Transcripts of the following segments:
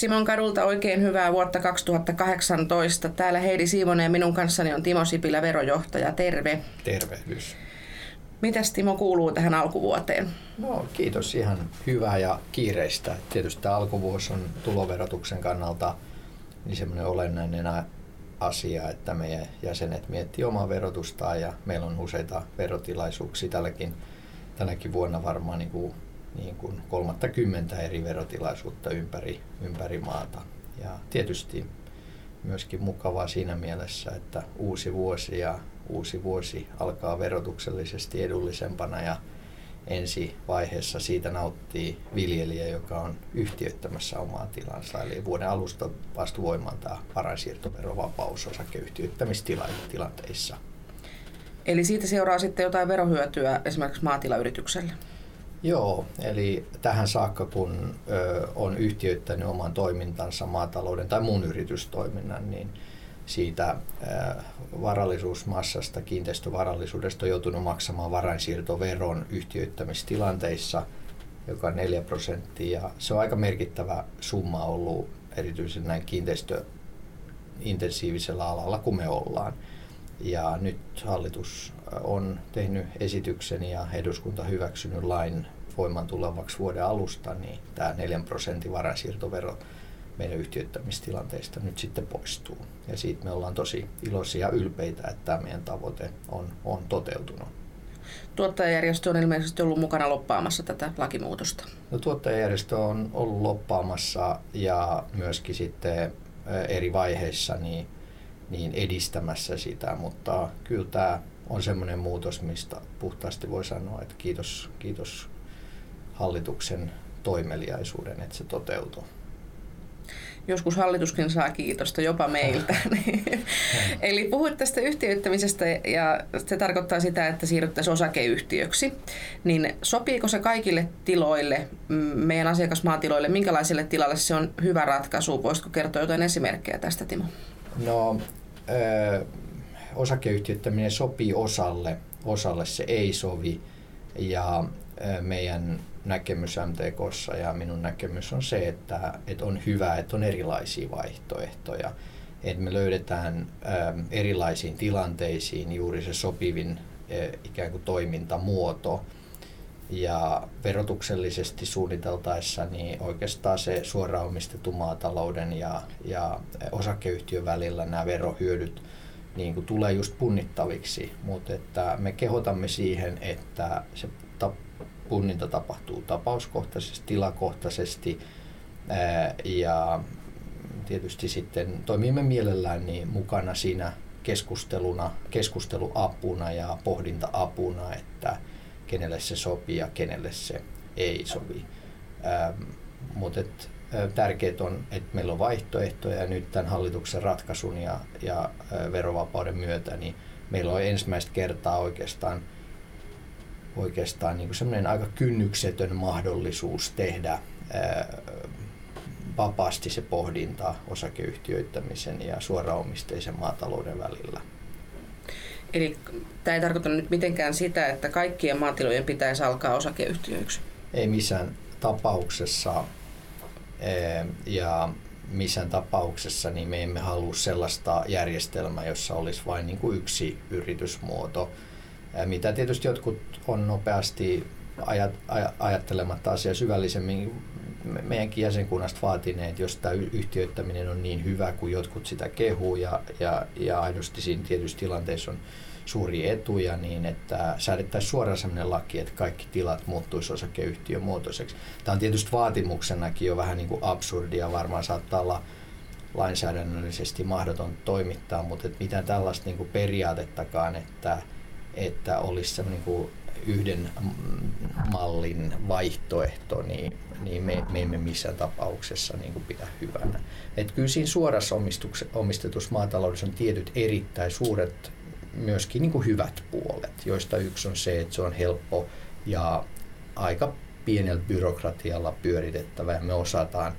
Simon kadulta oikein hyvää vuotta 2018. Täällä Heidi Siivonen ja minun kanssani on Timo Sipilä, verojohtaja. Terve. Tervehdys. Mitäs Timo kuuluu tähän alkuvuoteen? No kiitos, ihan hyvää ja kiireistä. Tietysti tämä alkuvuosi on tuloverotuksen kannalta niin semmoinen olennainen asia, että meidän jäsenet miettii omaa verotustaan ja meillä on useita verotilaisuuksia tälläkin, tänäkin vuonna varmaan niin kuin niin kuin 30 eri verotilaisuutta ympäri, ympäri maata. Ja tietysti myöskin mukavaa siinä mielessä, että uusi vuosi ja uusi vuosi alkaa verotuksellisesti edullisempana ja ensi vaiheessa siitä nauttii viljelijä, joka on yhtiöittämässä omaa tilansa. Eli vuoden alusta vasta voimaan tämä varainsiirtoverovapaus osakeyhtiöittämistilanteissa. Eli siitä seuraa sitten jotain verohyötyä esimerkiksi maatilayritykselle? Joo, eli tähän saakka kun ö, on yhtiöittänyt oman toimintansa maatalouden tai muun yritystoiminnan, niin siitä ö, varallisuusmassasta, kiinteistövarallisuudesta on joutunut maksamaan varainsiirtoveron yhtiöittämistilanteissa, joka on 4 prosenttia. Se on aika merkittävä summa ollut erityisesti näin kiinteistöintensiivisellä alalla, kun me ollaan. Ja nyt hallitus on tehnyt esityksen ja eduskunta hyväksynyt lain voimaan tulevaksi vuoden alusta, niin tämä 4 prosentin varainsiirtovero meidän yhtiöittämistilanteista nyt sitten poistuu. Ja siitä me ollaan tosi iloisia ja ylpeitä, että tämä meidän tavoite on, on toteutunut. Tuottajajärjestö on ilmeisesti ollut mukana loppaamassa tätä lakimuutosta. No, tuottajajärjestö on ollut loppaamassa ja myöskin sitten eri vaiheissa niin niin edistämässä sitä, mutta kyllä tämä on semmoinen muutos, mistä puhtaasti voi sanoa, että kiitos, kiitos hallituksen toimeliaisuuden, että se toteutuu. Joskus hallituskin saa kiitosta jopa meiltä. Eli puhuit tästä yhtiöittämisestä ja se tarkoittaa sitä, että siirryttäisiin osakeyhtiöksi. Niin sopiiko se kaikille tiloille, meidän asiakasmaatiloille, minkälaiselle tilalle se on hyvä ratkaisu? Voisitko kertoa jotain esimerkkejä tästä, Timo? No osakeyhtiöittäminen sopii osalle, osalle se ei sovi. Ja meidän näkemys MTKssa ja minun näkemys on se, että, että on hyvä, että on erilaisia vaihtoehtoja. Että me löydetään erilaisiin tilanteisiin juuri se sopivin ikään kuin toimintamuoto. Ja verotuksellisesti suunniteltaessa niin oikeastaan se suoraan omistettu maatalouden ja, ja osakeyhtiön välillä nämä verohyödyt niin kuin tulee just punnittaviksi, mutta että me kehotamme siihen, että se ta- punninta tapahtuu tapauskohtaisesti, tilakohtaisesti ja tietysti sitten toimimme mielellään niin mukana siinä keskusteluna, keskusteluapuna ja pohdinta-apuna, että kenelle se sopii ja kenelle se ei sovi. Ähm, Mutta tärkeää on, että meillä on vaihtoehtoja ja nyt tämän hallituksen ratkaisun ja, ja verovapauden myötä niin meillä on ensimmäistä kertaa oikeastaan, oikeastaan niin semmoinen aika kynnyksetön mahdollisuus tehdä ää, vapaasti se pohdinta osakeyhtiöittämisen ja suoraomisteisen maatalouden välillä. Eli tämä ei tarkoita nyt mitenkään sitä, että kaikkien maatilojen pitäisi alkaa osakeyhtiöiksi? Ei missään tapauksessa. Ja missään tapauksessa niin me emme halua sellaista järjestelmää, jossa olisi vain niin kuin yksi yritysmuoto. Mitä tietysti jotkut on nopeasti ajat, ajattelematta asiaa syvällisemmin meidänkin jäsenkunnasta vaatineet, jos tämä yhtiöittäminen on niin hyvä kuin jotkut sitä kehuu ja, ja, ja aidosti siinä tietyissä tilanteissa on suuria etuja, niin että säädettäisiin suoraan sellainen laki, että kaikki tilat muuttuisi osakeyhtiön muotoiseksi. Tämä on tietysti vaatimuksenakin jo vähän niin kuin absurdia, varmaan saattaa olla lainsäädännöllisesti mahdoton toimittaa, mutta että mitään tällaista niin kuin periaatettakaan, että, että olisi niin kuin yhden mallin vaihtoehto, niin, niin me, me emme missään tapauksessa niin kuin pidä hyvänä. Et kyllä siinä suorassa omistetussa maataloudessa on tietyt erittäin suuret myöskin niin kuin hyvät puolet, joista yksi on se, että se on helppo ja aika pienellä byrokratialla pyöritettävä ja me osataan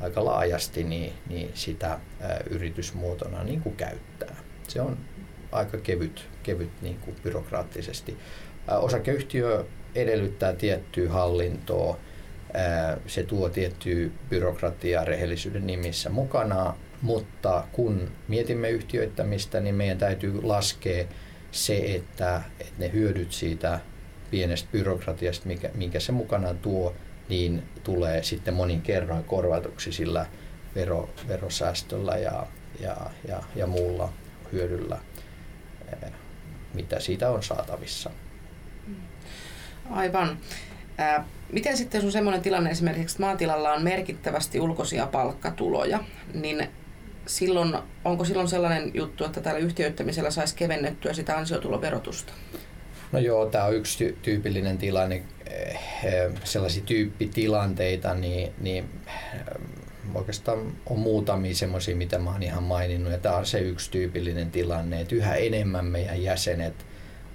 aika laajasti niin, niin sitä ä, yritysmuotona niin kuin käyttää. Se on aika kevyt, kevyt niin kuin byrokraattisesti. Osakeyhtiö edellyttää tiettyä hallintoa Se tuo tiettyä byrokratiaa rehellisyyden nimissä mukana, mutta kun mietimme yhtiöittämistä, niin meidän täytyy laskea se, että, että ne hyödyt siitä pienestä byrokratiasta, mikä, minkä se mukanaan tuo, niin tulee sitten monin kerroin korvatuksi sillä vero, verosäästöllä ja, ja, ja, ja muulla hyödyllä, mitä siitä on saatavissa. Aivan. Miten sitten sun semmoinen tilanne esimerkiksi, että maatilalla on merkittävästi ulkoisia palkkatuloja, niin silloin, onko silloin sellainen juttu, että tällä yhtiöittämisellä saisi kevennettyä sitä ansiotuloverotusta? No joo, tämä on yksi tyypillinen tilanne. Eh, sellaisia tyyppitilanteita, niin, niin eh, oikeastaan on muutamia semmoisia, mitä mä oon ihan maininnut. Ja tämä on se yksi tyypillinen tilanne, että yhä enemmän meidän jäsenet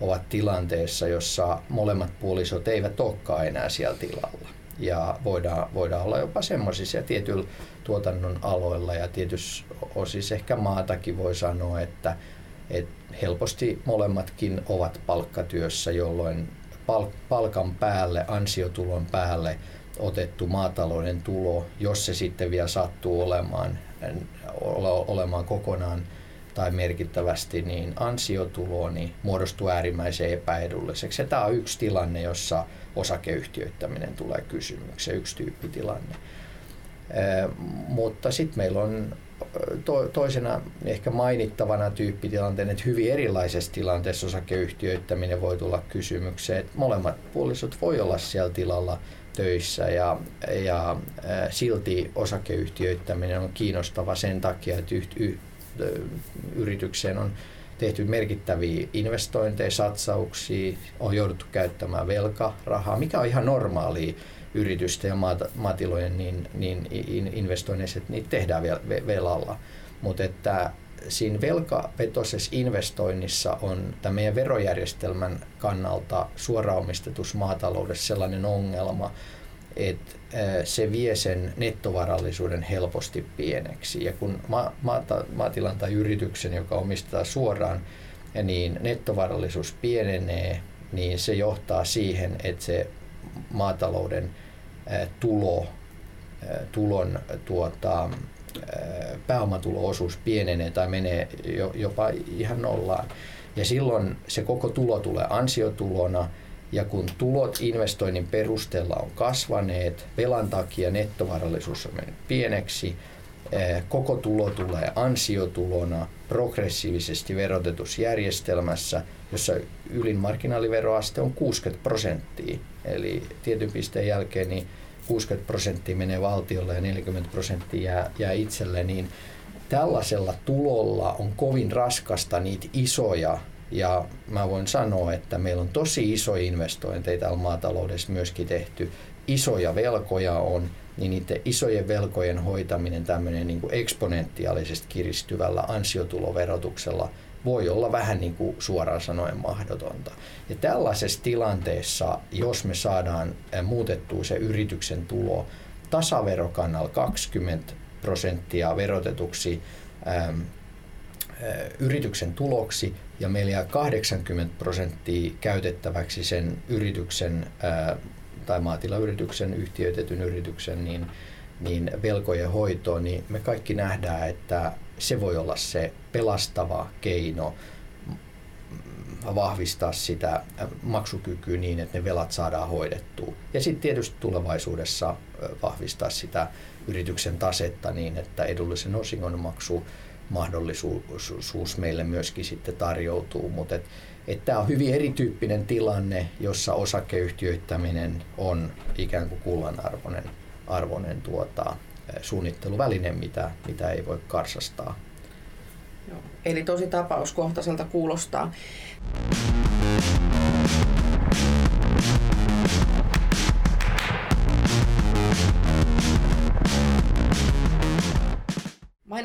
ovat tilanteessa, jossa molemmat puolisot eivät olekaan enää siellä tilalla. Ja voidaan, voidaan olla jopa semmoisissa tietyillä tuotannon aloilla ja tietysti osissa ehkä maatakin voi sanoa, että, että helposti molemmatkin ovat palkkatyössä, jolloin palkan päälle, ansiotulon päälle otettu maatalouden tulo, jos se sitten vielä sattuu olemaan, olemaan kokonaan tai merkittävästi, niin ansiotulo niin muodostuu äärimmäisen epäedulliseksi. Ja tämä on yksi tilanne, jossa osakeyhtiöittäminen tulee kysymykseen, yksi tyyppitilanne. Eh, mutta sitten meillä on to, toisena ehkä mainittavana tyyppitilanteen, että hyvin erilaisessa tilanteessa osakeyhtiöittäminen voi tulla kysymykseen. Että molemmat puolisot voi olla siellä tilalla töissä ja, ja ä, silti osakeyhtiöittäminen on kiinnostava sen takia, että yht, y, yritykseen on tehty merkittäviä investointeja, satsauksia, on jouduttu käyttämään velkarahaa, mikä on ihan normaalia yritysten ja maatilojen niin, niin investoinneissa, että niitä tehdään velalla. Mutta että siinä velkavetoisessa investoinnissa on tämän meidän verojärjestelmän kannalta suoraan omistetussa maataloudessa sellainen ongelma, että se vie sen nettovarallisuuden helposti pieneksi. Ja kun ma- maata, maatilan tai yrityksen, joka omistaa suoraan, niin nettovarallisuus pienenee, niin se johtaa siihen, että se maatalouden tulo, tulon tuota, pääomatuloosuus pienenee tai menee jopa ihan nollaan. Ja silloin se koko tulo tulee ansiotulona, ja kun tulot investoinnin perusteella on kasvaneet, velan takia nettovarallisuus on mennyt pieneksi, koko tulo tulee ansiotulona progressiivisesti verotetussa järjestelmässä, jossa ylin marginaaliveroaste on 60 prosenttia. Eli tietyn pisteen jälkeen niin 60 prosenttia menee valtiolle ja 40 prosenttia jää, jää itselle, niin tällaisella tulolla on kovin raskasta niitä isoja ja mä voin sanoa, että meillä on tosi isoja investointeja täällä maataloudessa myöskin tehty. Isoja velkoja on, niin niiden isojen velkojen hoitaminen tämmöinen niin kuin eksponentiaalisesti kiristyvällä ansiotuloverotuksella voi olla vähän niin kuin suoraan sanoen mahdotonta. Ja tällaisessa tilanteessa, jos me saadaan muutettua se yrityksen tulo tasaverokannalla 20 prosenttia verotetuksi äm, yrityksen tuloksi ja meillä jää 80 prosenttia käytettäväksi sen yrityksen tai maatilayrityksen, yhtiöitetyn yrityksen, niin, niin velkojen hoitoon, niin me kaikki nähdään, että se voi olla se pelastava keino vahvistaa sitä maksukykyä niin, että ne velat saadaan hoidettua. Ja sitten tietysti tulevaisuudessa vahvistaa sitä yrityksen tasetta niin, että edullisen osingon maksu mahdollisuus meille myöskin sitten tarjoutuu, mutta et, et tämä on hyvin erityyppinen tilanne, jossa osakeyhtiöittäminen on ikään kuin kullanarvoinen arvoinen tuota, suunnitteluväline, mitä, mitä ei voi karsastaa. Joo. Eli tosi tapauskohtaiselta kuulostaa.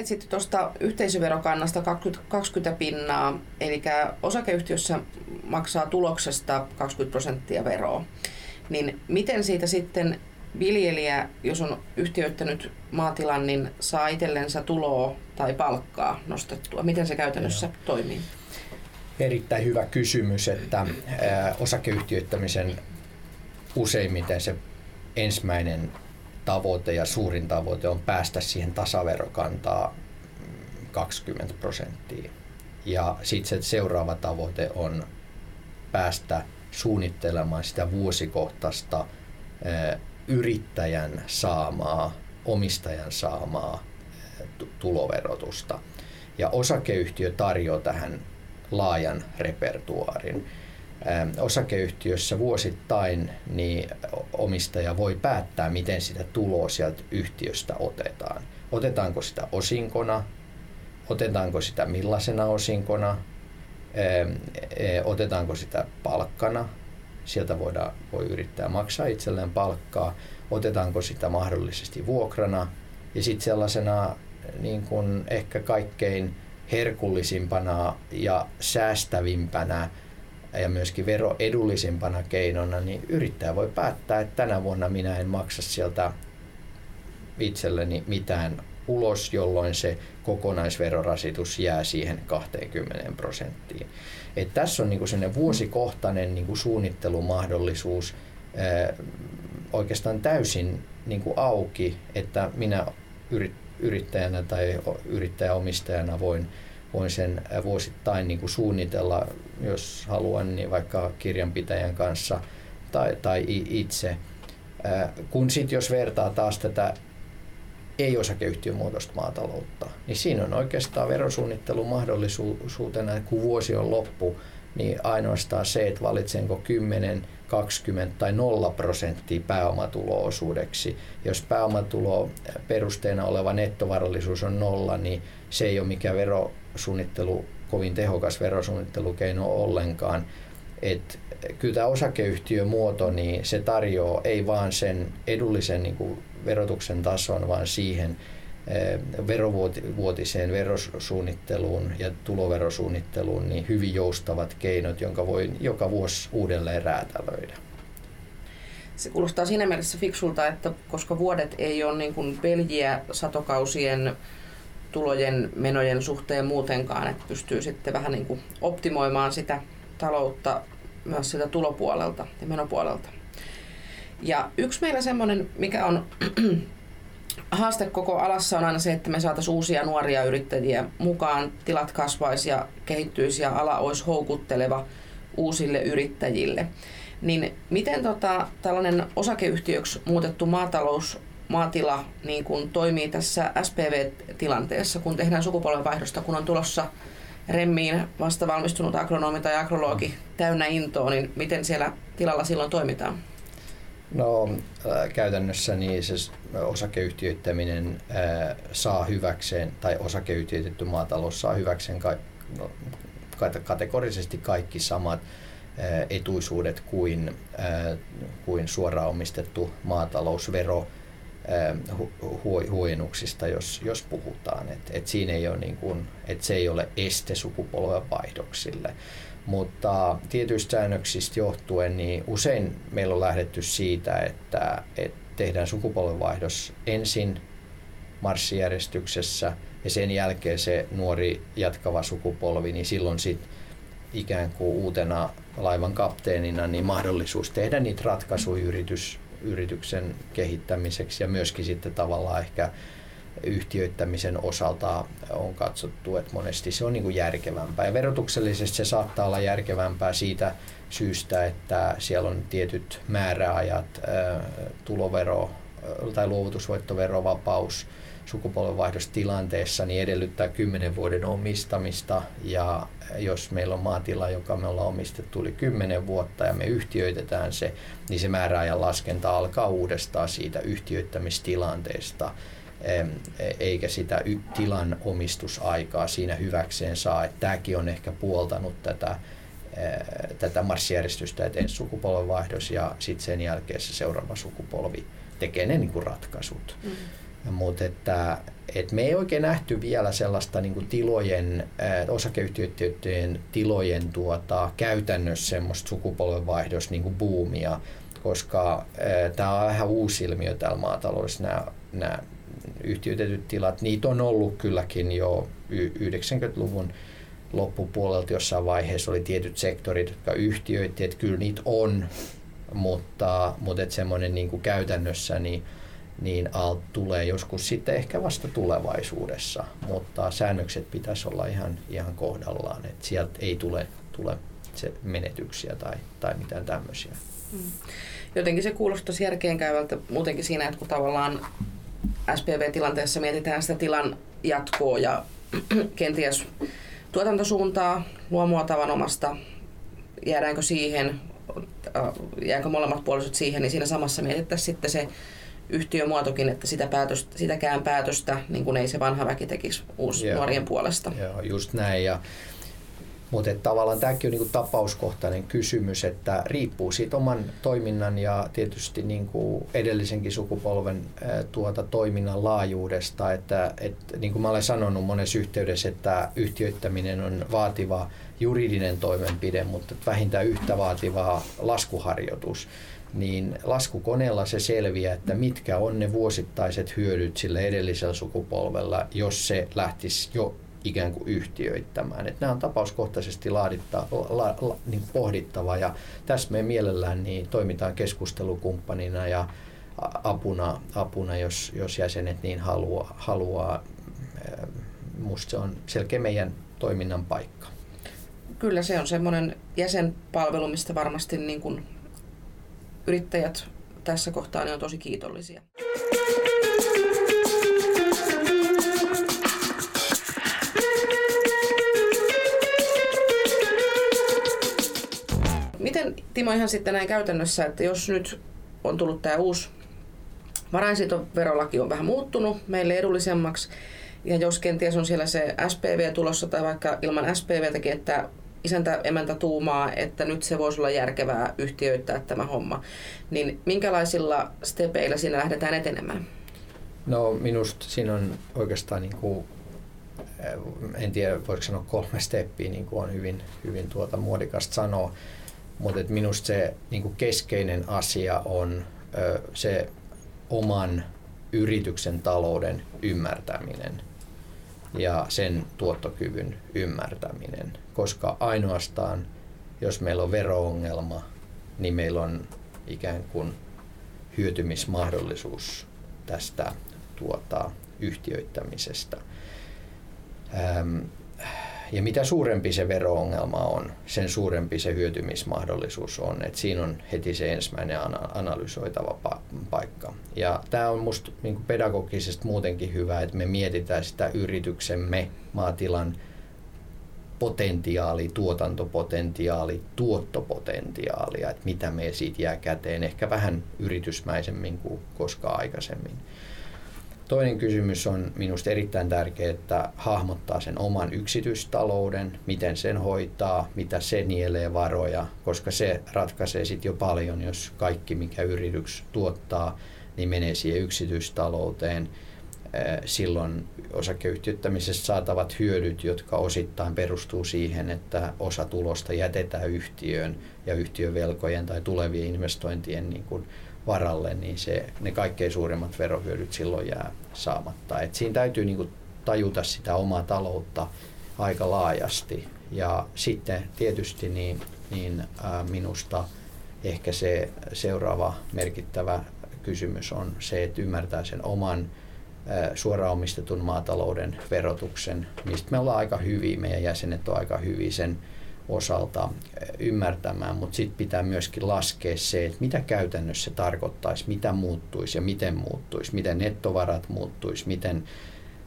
Mainitsit tuosta yhteisöverokannasta 20, 20 pinnaa, eli osakeyhtiössä maksaa tuloksesta 20 prosenttia veroa. Niin miten siitä sitten viljelijä, jos on yhtiöittänyt maatilan, niin saa itsellensä tuloa tai palkkaa nostettua? Miten se käytännössä Joo. toimii? Erittäin hyvä kysymys, että osakeyhtiöittämisen useimmiten se ensimmäinen tavoite ja suurin tavoite on päästä siihen tasaverokantaa 20 prosenttia. Ja sitten se seuraava tavoite on päästä suunnittelemaan sitä vuosikohtaista yrittäjän saamaa, omistajan saamaa tuloverotusta. Ja osakeyhtiö tarjoaa tähän laajan repertuaarin. Osakeyhtiössä vuosittain niin omistaja voi päättää, miten sitä tuloa sieltä yhtiöstä otetaan. Otetaanko sitä osinkona, otetaanko sitä millaisena osinkona, e, otetaanko sitä palkkana, sieltä voidaan, voi yrittää maksaa itselleen palkkaa, otetaanko sitä mahdollisesti vuokrana? Ja sitten sellaisena niin kuin ehkä kaikkein herkullisimpana ja säästävimpänä ja myöskin veroedullisimpana keinona, niin yrittäjä voi päättää, että tänä vuonna minä en maksa sieltä itselleni mitään ulos, jolloin se kokonaisverorasitus jää siihen 20 prosenttiin. Et tässä on niinku vuosikohtainen niinku suunnittelumahdollisuus ää, oikeastaan täysin niinku auki, että minä yrittäjänä tai yrittäjäomistajana voin, voin sen vuosittain niinku suunnitella, jos haluan, niin vaikka kirjanpitäjän kanssa tai, tai itse. Kun sitten jos vertaa taas tätä ei-osakeyhtiömuotoista maataloutta, niin siinä on oikeastaan verosuunnittelun mahdollisuutena, kun vuosi on loppu, niin ainoastaan se, että valitsenko 10, 20 tai 0 prosenttia pääomatuloosuudeksi. Jos pääomatulo perusteena oleva nettovarallisuus on nolla, niin se ei ole mikään verosuunnittelu, kovin tehokas verosuunnittelukeino ollenkaan. Et kyllä tämä osakeyhtiömuoto, niin se tarjoaa ei vaan sen edullisen niin kuin verotuksen tason, vaan siihen eh, verovuotiseen verosuunnitteluun ja tuloverosuunnitteluun niin hyvin joustavat keinot, jonka voi joka vuosi uudelleen räätälöidä. Se kuulostaa siinä mielessä fiksulta, että koska vuodet ei ole niin kuin satokausien tulojen, menojen suhteen muutenkaan, että pystyy sitten vähän niin kuin optimoimaan sitä taloutta myös sitä tulopuolelta ja menopuolelta. Ja yksi meillä semmoinen, mikä on haaste koko alassa on aina se, että me saataisiin uusia nuoria yrittäjiä mukaan, tilat kasvaisi ja kehittyisi ja ala olisi houkutteleva uusille yrittäjille. Niin miten tota, tällainen osakeyhtiöksi muutettu maatalous maatila niin kun toimii tässä SPV-tilanteessa, kun tehdään sukupolvenvaihdosta, kun on tulossa remmiin vasta valmistunut agronomi tai agrologi täynnä intoa, niin miten siellä tilalla silloin toimitaan? No äh, käytännössä niin se osakeyhtiöittäminen äh, saa hyväkseen, tai osakeyhtiöitetty maatalous saa hyväkseen ka, no, kategorisesti kaikki samat äh, etuisuudet kuin, äh, kuin suoraan omistettu maatalousvero huojennuksista, jos, jos puhutaan. Et, et siinä ei ole niin kuin, et se ei ole este sukupolven vaihdoksille. Mutta tietyistä säännöksistä johtuen niin usein meillä on lähdetty siitä, että, että tehdään sukupolvenvaihdos ensin marssijärjestyksessä ja sen jälkeen se nuori jatkava sukupolvi, niin silloin sitten ikään kuin uutena laivan kapteenina niin mahdollisuus tehdä niitä ratkaisuja yritys, yrityksen kehittämiseksi ja myöskin sitten tavallaan ehkä yhtiöittämisen osalta on katsottu, että monesti se on niin kuin järkevämpää. Ja verotuksellisesti se saattaa olla järkevämpää siitä syystä, että siellä on tietyt määräajat, tulovero tai luovutusvoittoverovapaus sukupolvenvaihdostilanteessa niin edellyttää 10 vuoden omistamista ja jos meillä on maatila, joka me ollaan omistettu yli 10 vuotta ja me yhtiöitetään se, niin se määräajan laskenta alkaa uudestaan siitä yhtiöittämistilanteesta eikä sitä tilan omistusaikaa siinä hyväkseen saa. Että tämäkin on ehkä puoltanut tätä, tätä marssijärjestystä, että ensi sukupolvenvaihdos ja sitten sen jälkeen se seuraava sukupolvi tekee ne niin kuin ratkaisut. Mm. Mutta että, että me ei oikein nähty vielä sellaista niin kuin tilojen, osakeyhtiöiden tilojen tuota, käytännössä semmoista sukupolvenvaihdos niin kuin boomia, koska tämä on vähän uusi ilmiö täällä maataloudessa, nämä, nämä yhtiöitetyt tilat, niitä on ollut kylläkin jo 90-luvun loppupuolelta jossain vaiheessa oli tietyt sektorit, jotka yhtiöitti, että kyllä niitä on mutta, mutta että semmoinen niin kuin käytännössä niin, niin ALT tulee joskus sitten ehkä vasta tulevaisuudessa, mutta säännökset pitäisi olla ihan, ihan kohdallaan, että sieltä ei tule, tule se menetyksiä tai, tai mitään tämmöisiä. Mm. Jotenkin se kuulostaisi järkeenkäyvältä muutenkin siinä, että kun tavallaan SPV-tilanteessa mietitään sitä tilan jatkoa ja kenties tuotantosuuntaa, luomua tavanomasta, jäädäänkö siihen, jääkö molemmat puolisot siihen, niin siinä samassa mietittäisiin sitten se yhtiömuotokin, että sitä päätöstä, sitäkään päätöstä niin kuin ei se vanha väki tekisi nuorien puolesta. Joo, just näin. Ja mutta tavallaan tämäkin on niinku tapauskohtainen kysymys, että riippuu siitä oman toiminnan ja tietysti niinku edellisenkin sukupolven tuota toiminnan laajuudesta. Että, et, niin kuin mä olen sanonut monessa yhteydessä, että yhtiöittäminen on vaativa juridinen toimenpide, mutta vähintään yhtä vaativa laskuharjoitus niin laskukoneella se selviää, että mitkä on ne vuosittaiset hyödyt sillä edellisellä sukupolvella, jos se lähtisi jo ikään kuin yhtiöittämään. Että nämä on tapauskohtaisesti laaditta, la, la, niin pohdittava ja tässä me mielellään niin toimitaan keskustelukumppanina ja apuna, apuna jos, jos jäsenet niin haluaa. haluaa. Musta se on selkeä meidän toiminnan paikka. Kyllä se on semmoinen jäsenpalvelu, mistä varmasti niin kuin yrittäjät tässä kohtaa niin on tosi kiitollisia. Miten Timo ihan sitten näin käytännössä, että jos nyt on tullut tämä uusi varainsiitoverolaki on vähän muuttunut meille edullisemmaksi, ja jos kenties on siellä se SPV tulossa tai vaikka ilman SPVtäkin, että isäntä emäntä tuumaa, että nyt se voisi olla järkevää yhtiöittää tämä homma, niin minkälaisilla stepeillä siinä lähdetään etenemään? No minusta siinä on oikeastaan niin kuin en tiedä voiko sanoa kolme steppiä, niin kuin on hyvin, hyvin tuota muodikasta sanoa. Mutta minusta se niin kuin keskeinen asia on ö, se oman yrityksen talouden ymmärtäminen ja sen tuottokyvyn ymmärtäminen. Koska ainoastaan jos meillä on veroongelma, niin meillä on ikään kuin hyötymismahdollisuus tästä tuota, yhtiöittämisestä. Ja mitä suurempi se vero-ongelma on, sen suurempi se hyötymismahdollisuus on. Et siinä on heti se ensimmäinen analysoitava paikka. Ja tämä on minusta niin pedagogisesti muutenkin hyvä, että me mietitään sitä yrityksemme, maatilan potentiaali, tuotantopotentiaali, tuottopotentiaalia, että mitä me siitä jää käteen, ehkä vähän yritysmäisemmin kuin koskaan aikaisemmin. Toinen kysymys on minusta erittäin tärkeää, että hahmottaa sen oman yksityistalouden, miten sen hoitaa, mitä se nielee varoja, koska se ratkaisee sitten jo paljon, jos kaikki mikä yritys tuottaa, niin menee siihen yksityistalouteen. Silloin osakeyhtiöttämisessä saatavat hyödyt, jotka osittain perustuu siihen, että osa tulosta jätetään yhtiöön ja yhtiövelkojen tai tulevien investointien niin kuin varalle, niin se, ne kaikkein suurimmat verohyödyt silloin jää saamatta. Et siinä täytyy niin tajuta sitä omaa taloutta aika laajasti. Ja sitten tietysti niin, niin minusta ehkä se seuraava merkittävä kysymys on se, että ymmärtää sen oman suoraan omistetun maatalouden verotuksen, mistä me ollaan aika hyviä, meidän jäsenet on aika hyviä sen osalta eh, ymmärtämään, mutta sitten pitää myöskin laskea se, että mitä käytännössä se tarkoittaisi, mitä muuttuisi ja miten muuttuisi, miten nettovarat muuttuisi, miten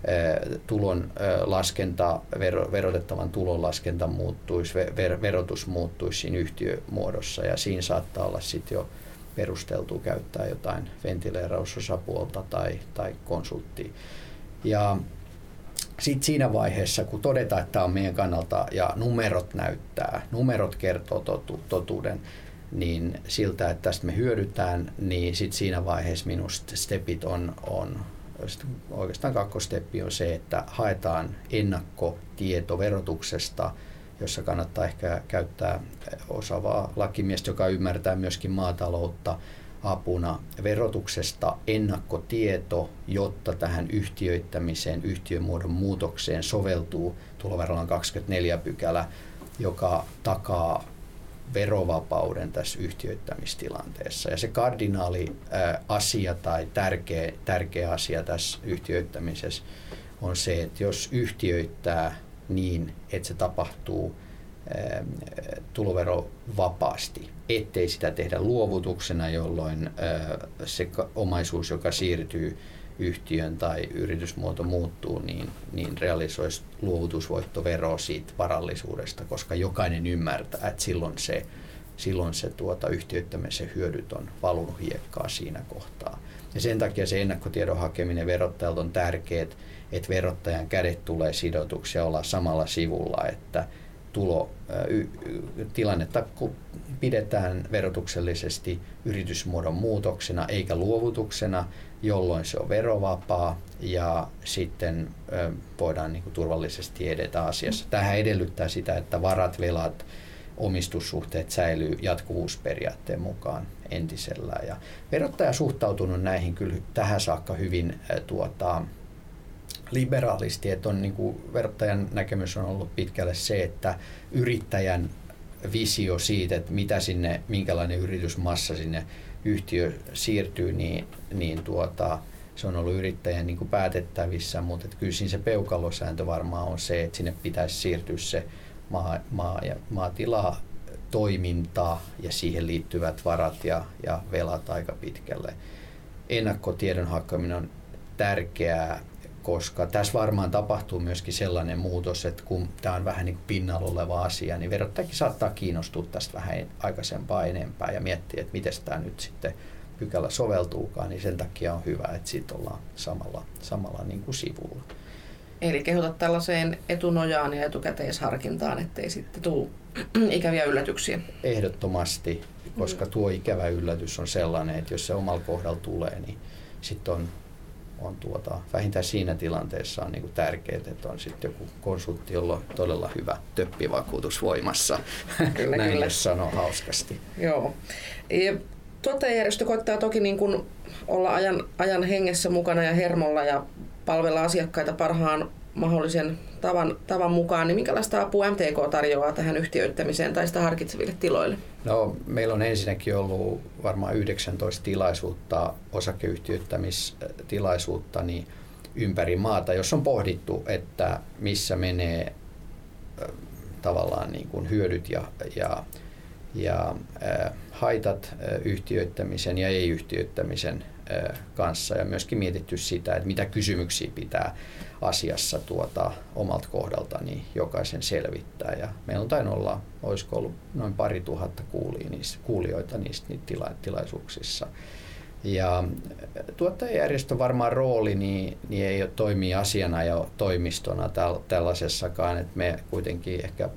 eh, tulon eh, laskenta, verotettavan tulon laskenta muuttuisi, verotus muuttuisi siinä yhtiömuodossa ja siinä saattaa olla sitten jo perusteltu käyttää jotain ventileerausosapuolta tai, tai konsulttia. Ja sitten siinä vaiheessa, kun todetaan, että tämä on meidän kannalta ja numerot näyttää, numerot kertoo totu, totuuden, niin siltä, että tästä me hyödytään, niin sitten siinä vaiheessa minusta stepit on, on oikeastaan kakkosteppi on se, että haetaan ennakkotieto verotuksesta, jossa kannattaa ehkä käyttää osaavaa lakimiestä, joka ymmärtää myöskin maataloutta, apuna verotuksesta ennakkotieto, jotta tähän yhtiöittämiseen, yhtiömuodon muutokseen soveltuu tuloverolain 24 pykälä, joka takaa verovapauden tässä yhtiöittämistilanteessa. Ja se kardinaali asia tai tärkeä, tärkeä asia tässä yhtiöittämisessä on se, että jos yhtiöittää niin, että se tapahtuu tuloverovapaasti, ettei sitä tehdä luovutuksena, jolloin se omaisuus, joka siirtyy yhtiön tai yritysmuoto muuttuu, niin, niin realisoisi luovutusvoittovero siitä varallisuudesta, koska jokainen ymmärtää, että silloin se, silloin se tuota, yhtiöittämisen hyödyt on valunut hiekkaa siinä kohtaa. Ja sen takia se ennakkotiedon hakeminen verottajalta on tärkeää, että verottajan kädet tulee sidotuksi ja olla samalla sivulla, että tulo, y, tilannetta pidetään verotuksellisesti yritysmuodon muutoksena eikä luovutuksena, jolloin se on verovapaa ja sitten voidaan niin kuin turvallisesti edetä asiassa. Tähän edellyttää sitä, että varat, velat, omistussuhteet säilyy jatkuvuusperiaatteen mukaan entisellään. Ja verottaja suhtautunut näihin kyllä tähän saakka hyvin tuota, liberaalisti, että on niin kuin, verottajan näkemys on ollut pitkälle se, että yrittäjän visio siitä, että mitä sinne, minkälainen yritysmassa sinne yhtiö siirtyy, niin, niin tuota, se on ollut yrittäjän niin kuin päätettävissä, mutta että kyllä siinä se peukalosääntö varmaan on se, että sinne pitäisi siirtyä se maa, maa ja maatila toimintaa ja siihen liittyvät varat ja, ja velat aika pitkälle. Ennakkotiedon hakeminen on tärkeää koska tässä varmaan tapahtuu myöskin sellainen muutos, että kun tämä on vähän niin kuin pinnalla oleva asia, niin verottajakin saattaa kiinnostua tästä vähän aikaisempaa enempää ja miettiä, että miten tämä nyt sitten pykälä soveltuukaan, niin sen takia on hyvä, että siitä ollaan samalla, samalla niin kuin sivulla. Eli kehotat tällaiseen etunojaan ja etukäteisharkintaan, ettei sitten tule ikäviä yllätyksiä. Ehdottomasti, koska tuo ikävä yllätys on sellainen, että jos se omalla kohdalla tulee, niin sitten on on tuota, vähintään siinä tilanteessa on niin tärkeää, että on sitten joku konsultti, jolla on todella hyvä töppivakuutus voimassa. Kyllä, Näin kyllä. sanoo hauskasti. Joo. Ja tuottajajärjestö koittaa toki niin kuin olla ajan, ajan hengessä mukana ja hermolla ja palvella asiakkaita parhaan mahdollisen tavan, tavan mukaan, niin minkälaista apua MTK tarjoaa tähän yhtiöittämiseen tai sitä harkitseville tiloille? No, meillä on ensinnäkin ollut varmaan 19 tilaisuutta, osakeyhtiöittämistilaisuutta niin ympäri maata, jos on pohdittu, että missä menee tavallaan niin kuin hyödyt ja, ja, ja haitat yhtiöittämisen ja ei-yhtiöittämisen kanssa ja myöskin mietitty sitä, että mitä kysymyksiä pitää asiassa tuota, omalta kohdalta niin jokaisen selvittää. Ja meillä on tainnut olla, olisiko ollut noin pari tuhatta niissä, kuulijoita niistä niitä tila, tilaisuuksissa. Ja tuottajajärjestön varmaan rooli niin, niin ei ole toimia asiana ja toimistona täl, tällaisessakaan, että me kuitenkin ehkä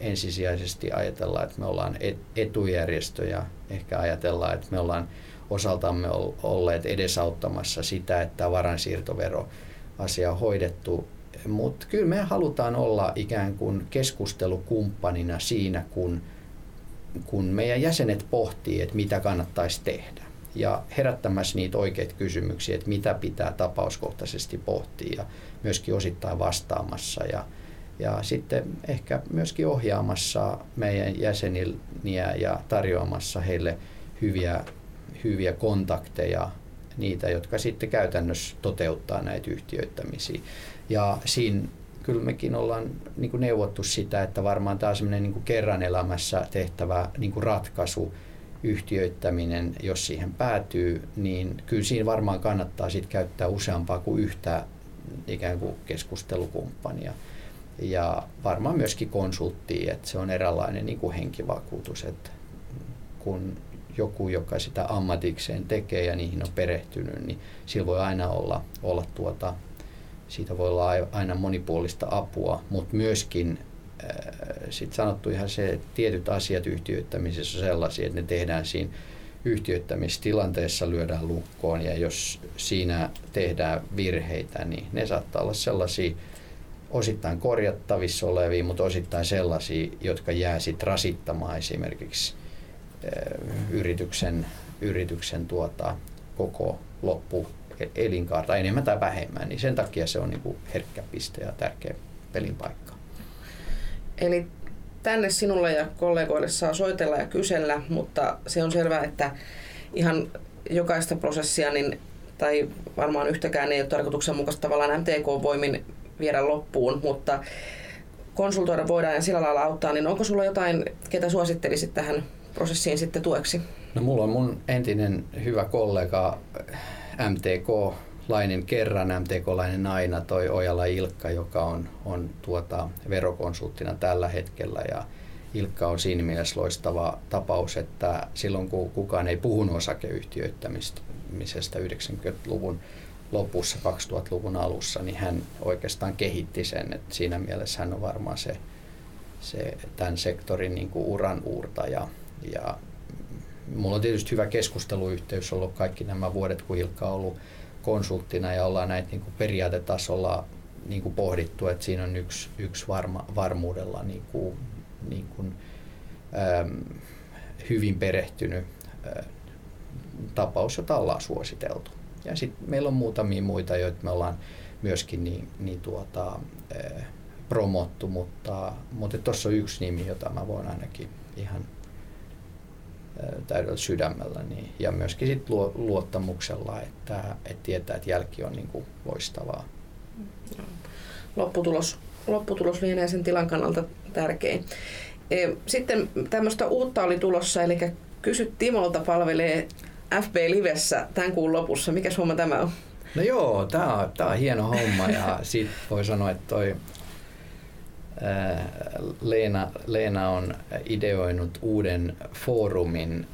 ensisijaisesti ajatellaan, että me ollaan etujärjestö ja ehkä ajatellaan, että me ollaan osaltamme olleet edesauttamassa sitä, että varansiirtovero asia hoidettu. Mutta kyllä me halutaan olla ikään kuin keskustelukumppanina siinä, kun, kun meidän jäsenet pohtii, että mitä kannattaisi tehdä. Ja herättämässä niitä oikeita kysymyksiä, että mitä pitää tapauskohtaisesti pohtia ja myöskin osittain vastaamassa. Ja, ja sitten ehkä myöskin ohjaamassa meidän jäseniä ja tarjoamassa heille hyviä, hyviä kontakteja niitä, jotka sitten käytännössä toteuttaa näitä yhtiöittämisiä. Ja siinä kyllä mekin ollaan niin kuin neuvottu sitä, että varmaan tämä on semmoinen niin kerran elämässä tehtävä niin ratkaisu, yhtiöittäminen, jos siihen päätyy, niin kyllä siinä varmaan kannattaa sit käyttää useampaa kuin yhtä ikään kuin keskustelukumppania. Ja varmaan myöskin konsulttia, että se on eräänlainen niin kuin henkivakuutus, että kun joku, joka sitä ammatikseen tekee ja niihin on perehtynyt, niin sillä voi aina olla, olla tuota, siitä voi olla aina monipuolista apua, mutta myöskin äh, sitten sanottu ihan se, että tietyt asiat yhtiöittämisessä on sellaisia, että ne tehdään siinä yhtiöittämistilanteessa lyödään lukkoon ja jos siinä tehdään virheitä, niin ne saattaa olla sellaisia osittain korjattavissa olevia, mutta osittain sellaisia, jotka jää sitten rasittamaan esimerkiksi yrityksen, yrityksen tuota, koko loppu elinkaarta enemmän tai vähemmän, niin sen takia se on niin kuin herkkä piste ja tärkeä pelin paikka. Eli tänne sinulle ja kollegoille saa soitella ja kysellä, mutta se on selvää, että ihan jokaista prosessia niin, tai varmaan yhtäkään ei ole tarkoituksenmukaista tavallaan MTK-voimin viedä loppuun, mutta konsultoida voidaan ja sillä lailla auttaa, niin onko sulla jotain, ketä suosittelisit tähän prosessiin sitten tueksi? No mulla on mun entinen hyvä kollega MTK, lainen kerran, MTK-lainen aina, toi Ojala Ilkka, joka on, on tuota verokonsulttina tällä hetkellä ja Ilkka on siinä mielessä loistava tapaus, että silloin kun kukaan ei puhunut osakeyhtiöittämisestä 90-luvun lopussa, 2000-luvun alussa, niin hän oikeastaan kehitti sen. Että siinä mielessä hän on varmaan se, se tämän sektorin niin kuin uran uurtaja. Ja mulla on tietysti hyvä keskusteluyhteys ollut kaikki nämä vuodet, kun Ilkka on ollut konsulttina ja ollaan näitä niin kuin periaatetasolla niin kuin pohdittu, että siinä on yksi, yksi varma, varmuudella niin kuin, niin kuin, ähm, hyvin perehtynyt äh, tapaus, jota ollaan suositeltu. Ja sitten meillä on muutamia muita, joita me ollaan myöskin niin, niin tuota, äh, promottu, mutta tuossa on yksi nimi, jota mä voin ainakin ihan täydellä sydämellä niin, ja myöskin sit luottamuksella, että, että tietää, että jälki on niin kuin loistavaa. Lopputulos, lopputulos lienee sen tilan kannalta tärkein. E, sitten tämmöistä uutta oli tulossa, eli Kysy Timolta palvelee FB Livessä tämän kuun lopussa. Mikä homma tämä on? No joo, tämä on, tää on hieno homma ja siitä voi sanoa, että toi Leena, Leena on ideoinut uuden foorumin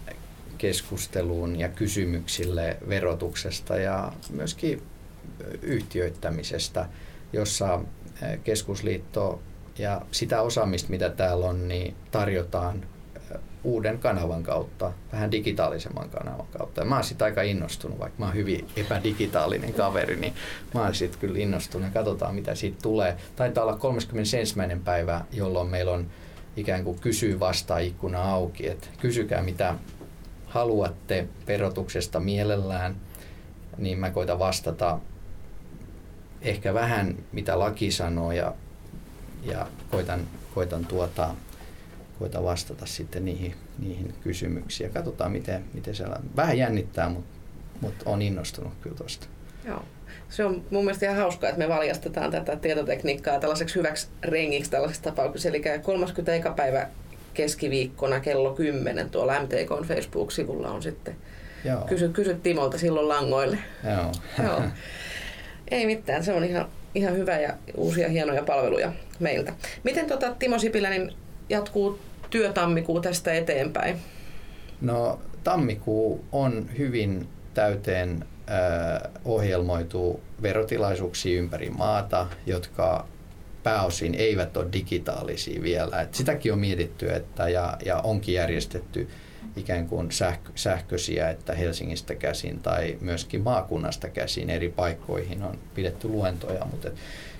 keskusteluun ja kysymyksille verotuksesta ja myöskin yhtiöittämisestä, jossa keskusliitto ja sitä osaamista, mitä täällä on, niin tarjotaan uuden kanavan kautta, vähän digitaalisemman kanavan kautta. Ja mä oon sit aika innostunut, vaikka mä oon hyvin epädigitaalinen kaveri, niin mä oon sit kyllä innostunut ja katsotaan mitä siitä tulee. Taitaa olla 31. päivä, jolloin meillä on ikään kuin kysyy vastaa ikkuna auki, että kysykää mitä haluatte verotuksesta mielellään, niin mä koitan vastata ehkä vähän mitä laki sanoo ja, ja koitan, koitan tuota, koita vastata sitten niihin, niihin kysymyksiin. Katsotaan, miten, miten se vähän jännittää, mutta, mutta on innostunut kyllä tuosta. Joo. Se on mun mielestä ihan hauskaa, että me valjastetaan tätä tietotekniikkaa tällaiseksi hyväksi rengiksi tällaisessa tapauksessa. Eli 30. päivä keskiviikkona kello 10 tuolla MTK Facebook-sivulla on sitten Joo. Kysy, kysy Timolta silloin langoille. Joo. Joo. Ei mitään, se on ihan, ihan hyvä ja uusia hienoja palveluja meiltä. Miten tota, Timo Sipilä, niin jatkuu työtammikuu tästä eteenpäin? No tammikuu on hyvin täyteen äh, ohjelmoitu verotilaisuuksia ympäri maata, jotka pääosin eivät ole digitaalisia vielä. Et sitäkin on mietitty että, ja, ja onkin järjestetty ikään kuin sähkö, sähköisiä, että Helsingistä käsin tai myöskin maakunnasta käsin eri paikkoihin on pidetty luentoja, mutta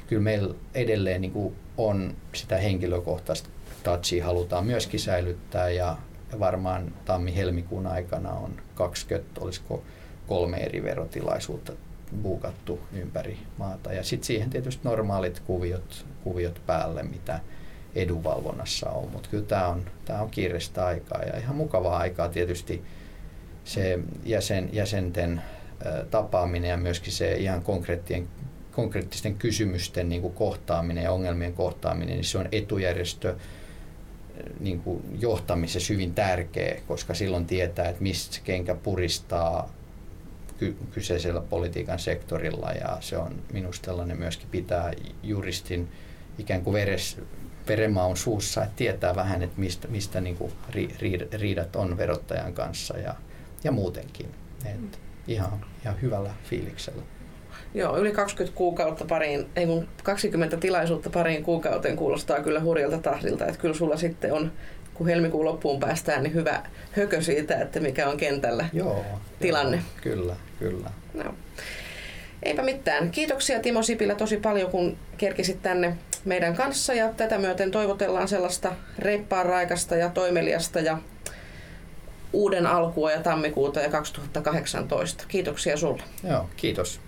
kyllä meillä edelleen niin kuin on sitä henkilökohtaista touchia halutaan myöskin säilyttää ja varmaan tammi-helmikuun aikana on 20, olisiko kolme eri verotilaisuutta buukattu ympäri maata. Ja sitten siihen tietysti normaalit kuviot, kuviot päälle, mitä edunvalvonnassa on. Mutta kyllä tämä on, tää on kiireistä aikaa ja ihan mukavaa aikaa tietysti se jäsen, jäsenten tapaaminen ja myöskin se ihan konkreettien, konkreettisten kysymysten niin kuin kohtaaminen ja ongelmien kohtaaminen, niin se on etujärjestö niin kuin johtamisessa hyvin tärkeä, koska silloin tietää, että mistä kenkä puristaa ky- kyseisellä politiikan sektorilla ja se on minusta tällainen myöskin pitää juristin ikään kuin veres, verenmaun suussa, että tietää vähän, että mistä, mistä niin kuin ri, ri, riidat on verottajan kanssa ja, ja muutenkin. Et ihan, ihan hyvällä fiiliksellä. Joo, yli 20 kuukautta pariin, ei mun 20 tilaisuutta pariin kuukauteen kuulostaa kyllä hurjalta tahdilta, että kyllä sulla sitten on, kun helmikuun loppuun päästään, niin hyvä hökö siitä, että mikä on kentällä joo, tilanne. Joo, kyllä, kyllä. No. Eipä mitään. Kiitoksia Timo Sipilä tosi paljon, kun kerkisit tänne meidän kanssa ja tätä myöten toivotellaan sellaista reippaan raikasta ja toimeliasta ja uuden alkua ja tammikuuta ja 2018. Kiitoksia sulle. Joo, kiitos.